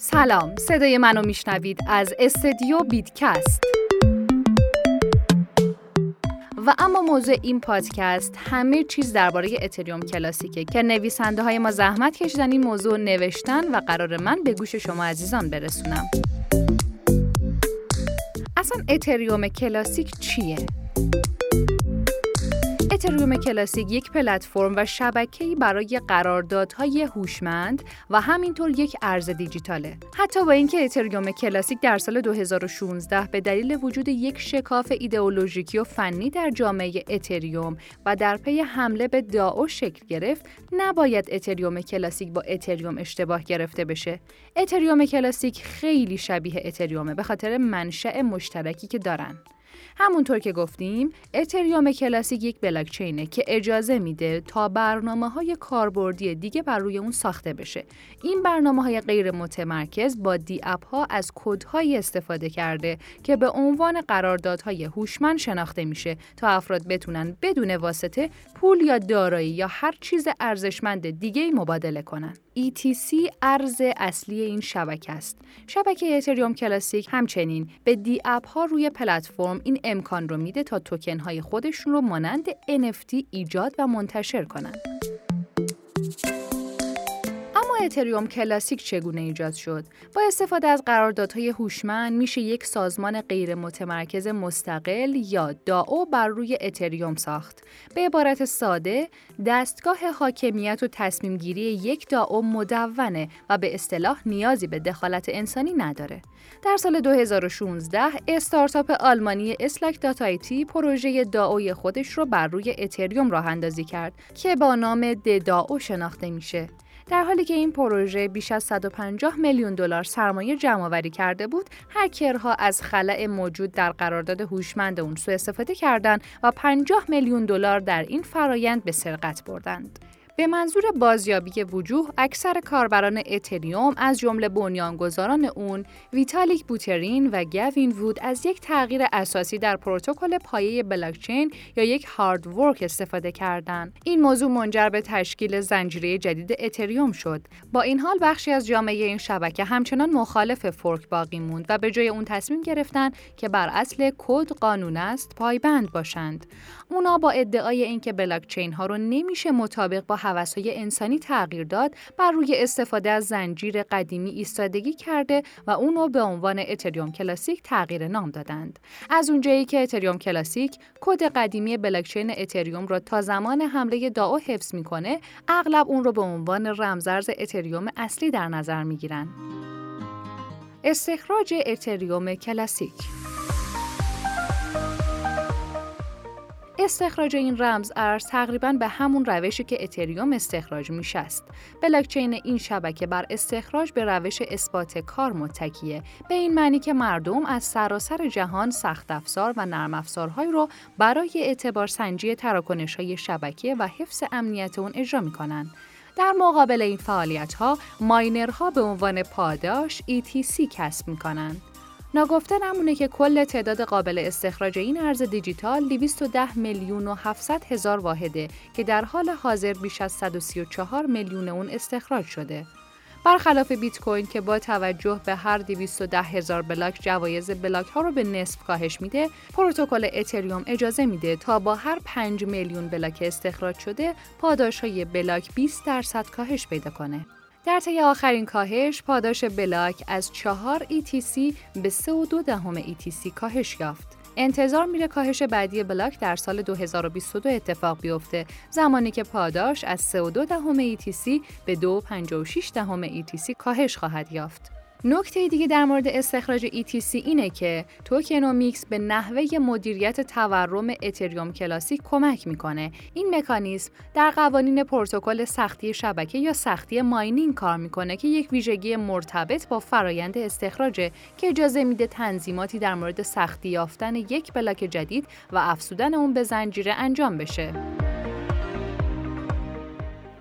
سلام صدای منو میشنوید از استدیو بیدکست و اما موضوع این پادکست همه چیز درباره اتریوم کلاسیکه که نویسنده های ما زحمت کشیدن این موضوع نوشتن و قرار من به گوش شما عزیزان برسونم اصلا اتریوم کلاسیک چیه؟ اتریوم کلاسیک یک پلتفرم و شبکه‌ای برای قراردادهای هوشمند و همینطور یک ارز دیجیتاله. حتی با اینکه اتریوم کلاسیک در سال 2016 به دلیل وجود یک شکاف ایدئولوژیکی و فنی در جامعه اتریوم و در پی حمله به DAO شکل گرفت، نباید اتریوم کلاسیک با اتریوم اشتباه گرفته بشه. اتریوم کلاسیک خیلی شبیه اتریومه به خاطر منشأ مشترکی که دارن. همونطور که گفتیم اتریوم کلاسیک یک بلاکچینه که اجازه میده تا برنامه های کاربردی دیگه بر روی اون ساخته بشه. این برنامه های غیر متمرکز با دی اپ ها از کدهایی استفاده کرده که به عنوان قراردادهای هوشمند شناخته میشه تا افراد بتونن بدون واسطه پول یا دارایی یا هر چیز ارزشمند دیگه مبادله کنن. ETC ارز اصلی این شبکه است. شبکه اتریوم کلاسیک همچنین به دی اپ ها روی پلتفرم این امکان رو میده تا توکن های خودشون رو مانند NFT ایجاد و منتشر کنند. اتریوم کلاسیک چگونه ایجاد شد؟ با استفاده از قراردادهای هوشمند میشه یک سازمان غیر متمرکز مستقل یا DAO بر روی اتریوم ساخت. به عبارت ساده، دستگاه حاکمیت و تصمیم گیری یک DAO مدونه و به اصطلاح نیازی به دخالت انسانی نداره. در سال 2016 استارتاپ آلمانی Slock.it پروژه DAO ی خودش رو بر روی اتریوم راه اندازی کرد که با نام The DAO شناخته میشه. در حالی که این پروژه بیش از 150 میلیون دلار سرمایه جمع کرده بود، هکرها از خلأ موجود در قرارداد هوشمند اون سوء استفاده کردند و 50 میلیون دلار در این فرایند به سرقت بردند. به منظور بازیابی وجوه اکثر کاربران اتریوم از جمله بنیانگذاران اون ویتالیک بوترین و گوین وود از یک تغییر اساسی در پروتکل پایه بلاکچین یا یک هارد ورک استفاده کردند. این موضوع منجر به تشکیل زنجیره جدید اتریوم شد. با این حال بخشی از جامعه این شبکه همچنان مخالف fork باقی موند و به جای اون تصمیم گرفتن که بر اصل کد قانون است پایبند باشند. اونا با ادعای اینکه بلاکچین ها رو نمیشه مطابق با هوسای انسانی تغییر داد بر روی استفاده از زنجیر قدیمی ایستادگی کرده و اونو به عنوان اتریوم کلاسیک تغییر نام دادند. از اونجایی که اتریوم کلاسیک کد قدیمی بلاکچین اتریوم را تا زمان حمله DAO حفظ می‌کنه اغلب اون رو به عنوان رمزرز اتریوم اصلی در نظر می‌گیرن. استخراج اتریوم کلاسیک استخراج این رمز ارز تقریبا به همون روشی که اتریوم استخراج میشه است. بلاکچین این شبکه بر استخراج به روش اثبات کار متکیه به این معنی که مردم از سراسر جهان سخت افزار و نرم افزارهایی رو برای اعتبار سنجی تراکنش های شبکه و حفظ امنیت اون اجرا می‌کنن. در مقابل این فعالیت ها ماینرها به عنوان پاداش ETC کسب می کنند. ناگفته نمونه که کل تعداد قابل استخراج این ارز دیجیتال 210 میلیون و 700 هزار واحده که در حال حاضر بیش از 134 میلیون اون استخراج شده. برخلاف بیت کوین که با توجه به هر 210 هزار بلاک جوایز بلاک ها رو به نصف کاهش میده، پروتکل اتریوم اجازه میده تا با هر 5 میلیون بلاک استخراج شده، پاداش های بلاک 20 درصد کاهش پیدا کنه. در طی آخرین کاهش پاداش بلاک از 4 ETC به 3.2 دهم ETC کاهش یافت. انتظار میره کاهش بعدی بلاک در سال 2022 اتفاق بیفته زمانی که پاداش از 3.2 دهم ETC به 2.56 دهم ETC کاهش خواهد یافت. نکته دیگه در مورد استخراج ETC اینه که tokenomics به نحوه مدیریت تورم اتریوم کلاسیک کمک می‌کنه. این مکانیزم در قوانین پروتکل سختی شبکه یا سختی mining کار می‌کنه که یک ویژگی مرتبط با فرایند استخراجه که اجازه میده تنظیماتی در مورد سختی یافتن یک بلاک جدید و افزودن اون به زنجیره انجام بشه.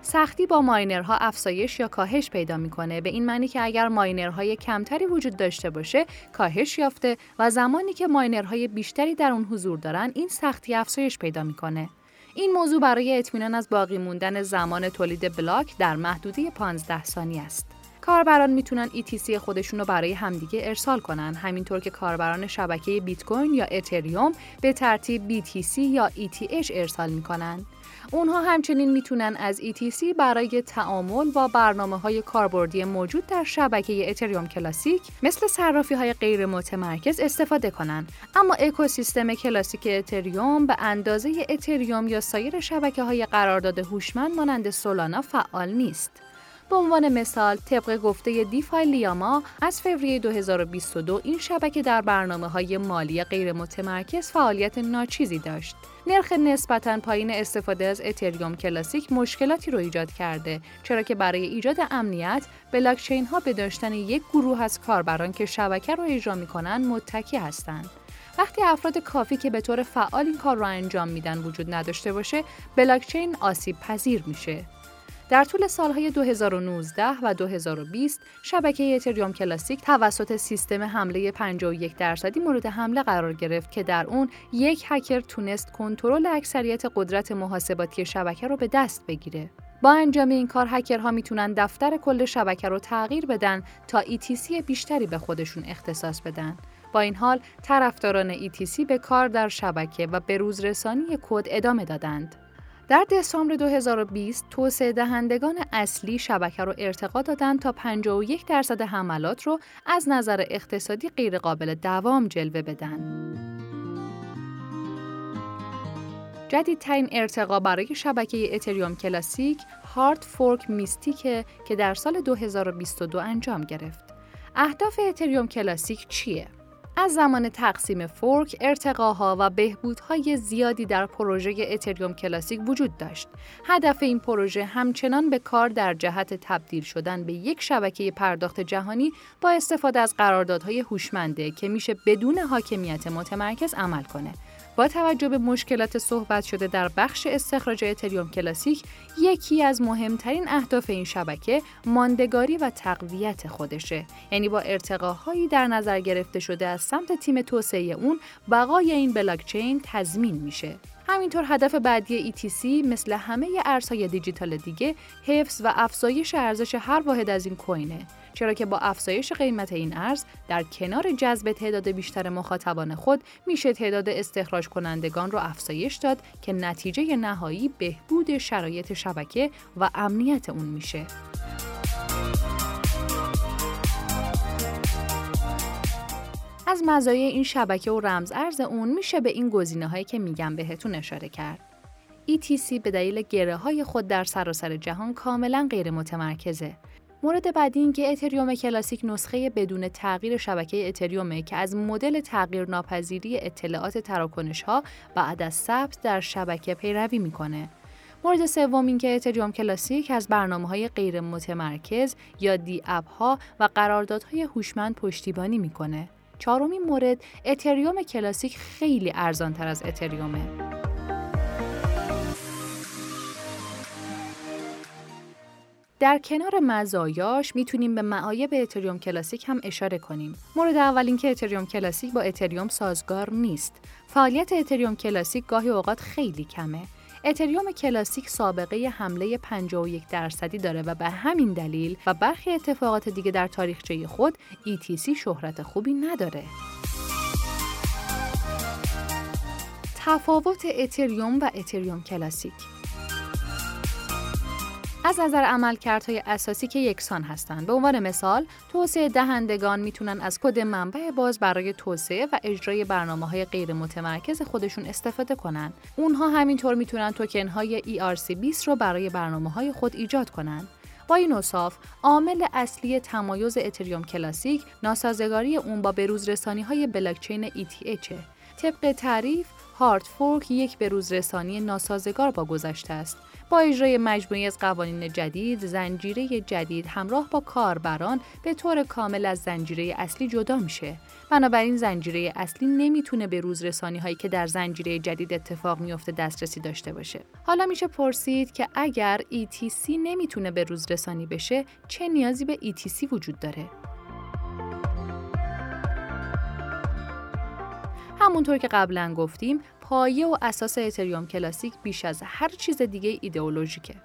سختی با ماینرها افزایش یا کاهش پیدا می‌کنه. به این معنی که اگر ماینرهای کمتری وجود داشته باشه کاهش یافته و زمانی که ماینرهای بیشتری در اون حضور دارن این سختی افزایش پیدا می‌کنه. این موضوع برای اطمینان از باقی موندن زمان تولید بلاک در محدوده 15 ثانیه است. کاربران می‌تونن ETC خودشون رو برای همدیگه ارسال کنن. همینطور که کاربران شبکه بیت کوین یا اتریوم به ترتیب BTC یا ETH ارسال می‌کنن. اونها همچنین می‌تونن از ETC برای تعامل با برنامه های کاربردی موجود در شبکه اتریوم کلاسیک مثل صرافی های غیر متمرکز استفاده کنند. اما اکوسیستم کلاسیک اتریوم به اندازه اتریوم یا سایر شبکه های قرارداد هوشمند مانند سولانا فعال نیست. به عنوان مثال طبق گفته دیفای لیاما از فوریه 2022 این شبکه در برنامه های مالی غیر متمرکز فعالیت ناچیزی داشت. نرخ نسبتا پایین استفاده از اتریوم کلاسیک مشکلاتی رو ایجاد کرده چرا که برای ایجاد امنیت بلاکچین ها به داشتن یک گروه از کاربران که شبکه رو اجرا می‌کنن متکی هستند وقتی افراد کافی که به طور فعال این کار را انجام میدن وجود نداشته باشه بلاکچین آسیب پذیر میشه در طول سالهای 2019 و 2020 شبکه اتریوم کلاسیک توسط سیستم حمله 51 درصدی مورد حمله قرار گرفت که در اون یک هکر تونست کنترل اکثریت قدرت محاسباتی شبکه رو به دست بگیره. با انجام این کار هکرها می‌تونن دفتر کل شبکه رو تغییر بدن تا ETC بیشتری به خودشون اختصاص بدن. با این حال طرفداران ETC به کار در شبکه و به روزرسانی کد ادامه دادند. در دسامبر 2020 توسعه دهندگان اصلی شبکه رو ارتقا دادند تا 51 درصد حملات رو از نظر اقتصادی غیرقابل دوام جلوه بدن. جدیدترین ارتقا برای شبکه اتریوم کلاسیک hard fork Mystique ه که در سال 2022 انجام گرفت. اهداف اتریوم کلاسیک چیه؟ از زمان تقسیم fork، ارتقاها و بهبودهای زیادی در پروژه اتریوم کلاسیک وجود داشت. هدف این پروژه همچنان به کار در جهت تبدیل شدن به یک شبکه پرداخت جهانی با استفاده از قراردادهای هوشمنده که میشه بدون حاکمیت متمرکز عمل کنه. با توجه به مشکلات صحبت شده در بخش استخراج اتریوم کلاسیک یکی از مهمترین اهداف این شبکه ماندگاری و تقویت خودشه. یعنی با ارتقاهایی در نظر گرفته شده از سمت تیم توسعه اون بقای این بلاکچین تضمین میشه. همینطور هدف بعدی ETC مثل همه ارزهای دیجیتال دیگه حفظ و افزایش ارزش هر واحد از این کوینه. چرا که با افزایش قیمت این ارز در کنار جذب تعداد بیشتر مخاطبان خود میشه تعداد استخراج کنندگان رو افزایش داد که نتیجه نهایی بهبود شرایط شبکه و امنیت اون میشه. از مزایای این شبکه و رمز ارز اون میشه به این گزینه هایی که میگم بهتون اشاره کرد. ETC به دلیل گره های خود در سراسر جهان کاملا غیر متمرکزه. مورد بعدی این که اتریوم کلاسیک نسخه بدون تغییر شبکه اتریومه که از مدل تغییر ناپذیری اطلاعات تراکنش ها بعد از ثبت در شبکه پیروی می‌کنه. مورد سوم این که اتریوم کلاسیک از برنامه های غیر متمرکز یا دی اپ ها و قراردادهای هوشمند پشتیبانی می‌کنه. چهارمین مورد اتریوم کلاسیک خیلی ارزان تر از اتریومه. در کنار مزایاش می‌تونیم به معایب اتریوم کلاسیک هم اشاره کنیم. مورد اول اینکه اتریوم کلاسیک با اتریوم سازگار نیست. فعالیت اتریوم کلاسیک گاهی اوقات خیلی کمه. اتریوم کلاسیک سابقه حمله 51 درصدی داره و به همین دلیل و برخی اتفاقات دیگه در تاریخچه خود ETC شهرت خوبی نداره. تفاوت اتریوم و اتریوم کلاسیک از نظر عملکردهای اساسی که یکسان هستند. به عنوان مثال، توسعه دهندگان می‌تونن از کد منبع باز برای توسعه و اجرای برنامه های غیر متمرکز خودشون استفاده کنند. اونها همینطور می‌تونن توکن های ERC20 رو برای برنامه های خود ایجاد کنند. با این اصاف عامل اصلی تمایز اتریوم کلاسیک ناسازگاری اون با بروزرسانی های بلاکچین ETH طبق تعریف هارد فورک یک بروزرسانی ناسازگار با گذشته است با اجرای مجموعی از قوانین جدید، زنجیره جدید همراه با کاربران به طور کامل از زنجیره اصلی جدا میشه. بنابراین زنجیره اصلی نمی‌تونه به روزرسانی هایی که در زنجیره جدید اتفاق میفته دسترسی داشته باشه. حالا میشه پرسید که اگر ETC نمی‌تونه به روزرسانی بشه، چه نیازی به ETC وجود داره؟ همونطور که قبلا گفتیم پایه و اساس اتریوم کلاسیک بیش از هر چیز دیگه ایدئولوژیکه.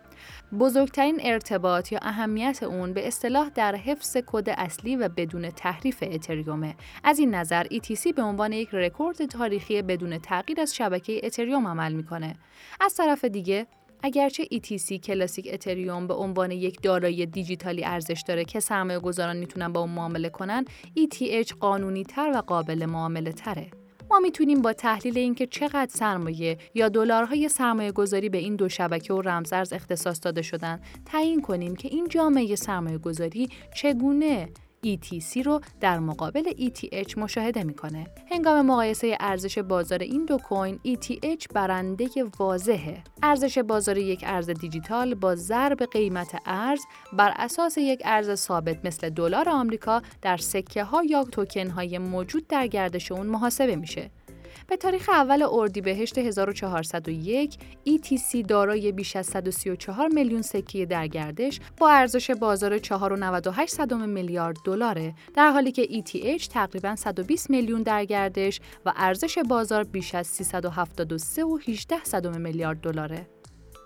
بزرگترین ارتباط یا اهمیت اون به اصطلاح در حفظ کد اصلی و بدون تحریف اتریومه. از این نظر ETC به عنوان یک رکورد تاریخی بدون تغییر از شبکه اتریوم عمل می‌کنه. از طرف دیگه اگرچه ETC کلاسیک اتریوم به عنوان یک دارایی دیجیتالی ارزش داره که سرمایه گذاران می‌تونن با اون معامله کنن، ETH قانونی تر و قابل معامله تره. ما می‌تونیم با تحلیل اینکه چقدر سرمایه یا دلارهای سرمایه گذاری به این دو شبکه و رمزارز اختصاص داده شدن تعیین کنیم که این جامعه سرمایه گذاری چگونه ETC رو در مقابل ETH مشاهده می‌کنه. هنگام مقایسه ارزش بازار این دو کوین ETH برنده واضحه. ارزش بازار یک ارز دیجیتال با ضرب قیمت ارز بر اساس یک ارز ثابت مثل دلار آمریکا در سکه ها یا توکن های موجود در گردش اون محاسبه میشه. به تاریخ اول اردیبهشت 1401 ETC دارای بیش از 134 میلیون سکه در گردش با ارزش بازار 4.98 میلیارد دلاره در حالی که ETH تقریبا 120 میلیون در گردش و ارزش بازار بیش از 373.18 میلیارد دلاره.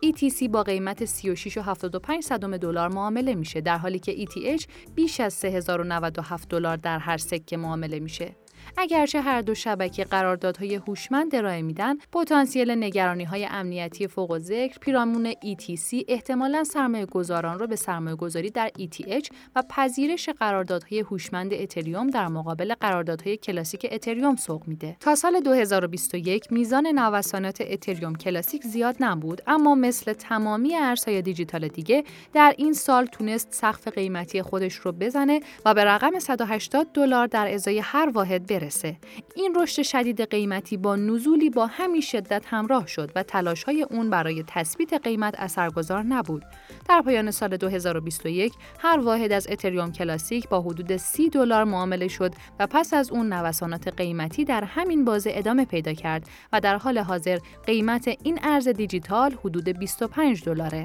ETC با قیمت 36.75 دلار معامله میشه در حالی که ETH بیش از 3097 دلار در هر سکه معامله میشه. اگرچه هر دو شبکه قراردادهای هوشمند ارائه میدن پتانسیل نگرانی های امنیتی فوق ذکر پیرامون ETC احتمالا سرمایه گذاران را به سرمایه گذاری در ETH و پذیرش قراردادهای هوشمند اتریوم در مقابل قراردادهای کلاسیک اتریوم سوق میده. تا سال 2021 میزان نوسانات اتریوم کلاسیک زیاد نبود اما مثل تمامی ارزهای دیجیتال دیگه در این سال تونست سقف قیمتی خودش رو بزنه و به رقم 180 دلار در ازای هر واحد برسه. این رشد شدید قیمتی با نزولی با همین شدت همراه شد و تلاش های اون برای تثبیت قیمت اثرگذار نبود. در پایان سال 2021 هر واحد از اتریوم کلاسیک با حدود 30 دلار معامله شد و پس از اون نوسانات قیمتی در همین بازه ادامه پیدا کرد و در حال حاضر قیمت این ارز دیجیتال حدود 25 دلاره.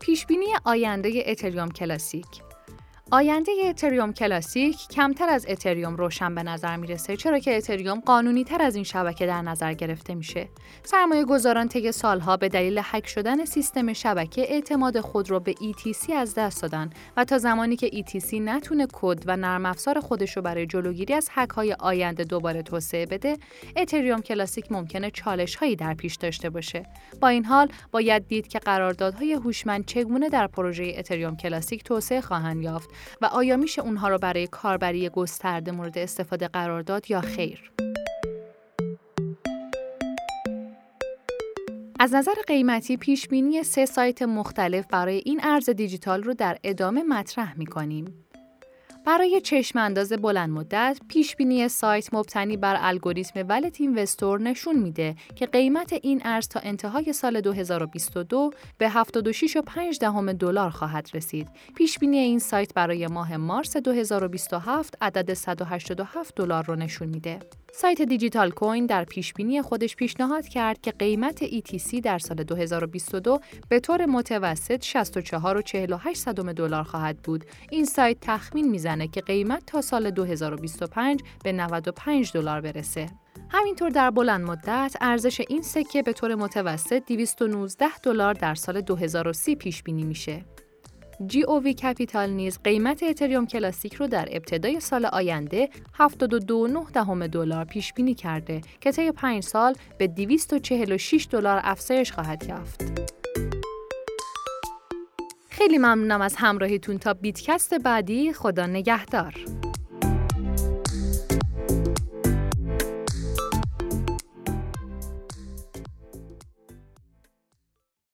پیشبینی آینده اتریوم کلاسیک آینده اتریوم کلاسیک کمتر از اتریوم روشن به نظر می‌رسه چرا که اتریوم قانونی تر از این شبکه در نظر گرفته میشه. سرمایه گذاران طی سالها به دلیل هک شدن سیستم شبکه اعتماد خود را به ETC از دست دادن و تا زمانی که ETC نتونه کد و نرم افزار خودش رو برای جلوگیری از هک های آینده دوباره توسعه بده، اتریوم کلاسیک ممکنه چالش هایی در پیش داشته باشه. با این حال باید دید که قراردادهای هوشمند چگونه در پروژه اتریوم کلاسیک توسعه خواهند یافت و آیا میشه اونها رو برای کاربری گسترده مورد استفاده قرار داد یا خیر؟ از نظر قیمتی پیش بینی سه سایت مختلف برای این ارز دیجیتال رو در ادامه مطرح می کنیم. برای چشم انداز بلند مدت، پیش بینی سایت مبتنی بر الگوریتم ولت اینوستور نشون میده که قیمت این ارز تا انتهای سال 2022 به 76.5 دهم دلار خواهد رسید. پیش بینی این سایت برای ماه مارس 2027 عدد 187 دلار رو نشون میده. سایت دیجیتال کوین در پیشبینی خودش پیشنهاد کرد که قیمت ETC در سال 2022 به طور متوسط 64.48 دلار خواهد بود. این سایت تخمین می‌زنه که قیمت تا سال 2025 به 95 دلار برسه. همینطور در بلند مدت ارزش این سکه به طور متوسط 219 دلار در سال 2030 پیش بینی میشه. جی او وی کپیتال نیز قیمت اتریوم کلاسیک رو در ابتدای سال آینده 72.9 دهم دلار پیش بینی کرده که طی 5 سال به 246 دلار افزایش خواهد یافت. خیلی ممنونم از همراهیتون تا بیتکست بعدی خدا نگهدار.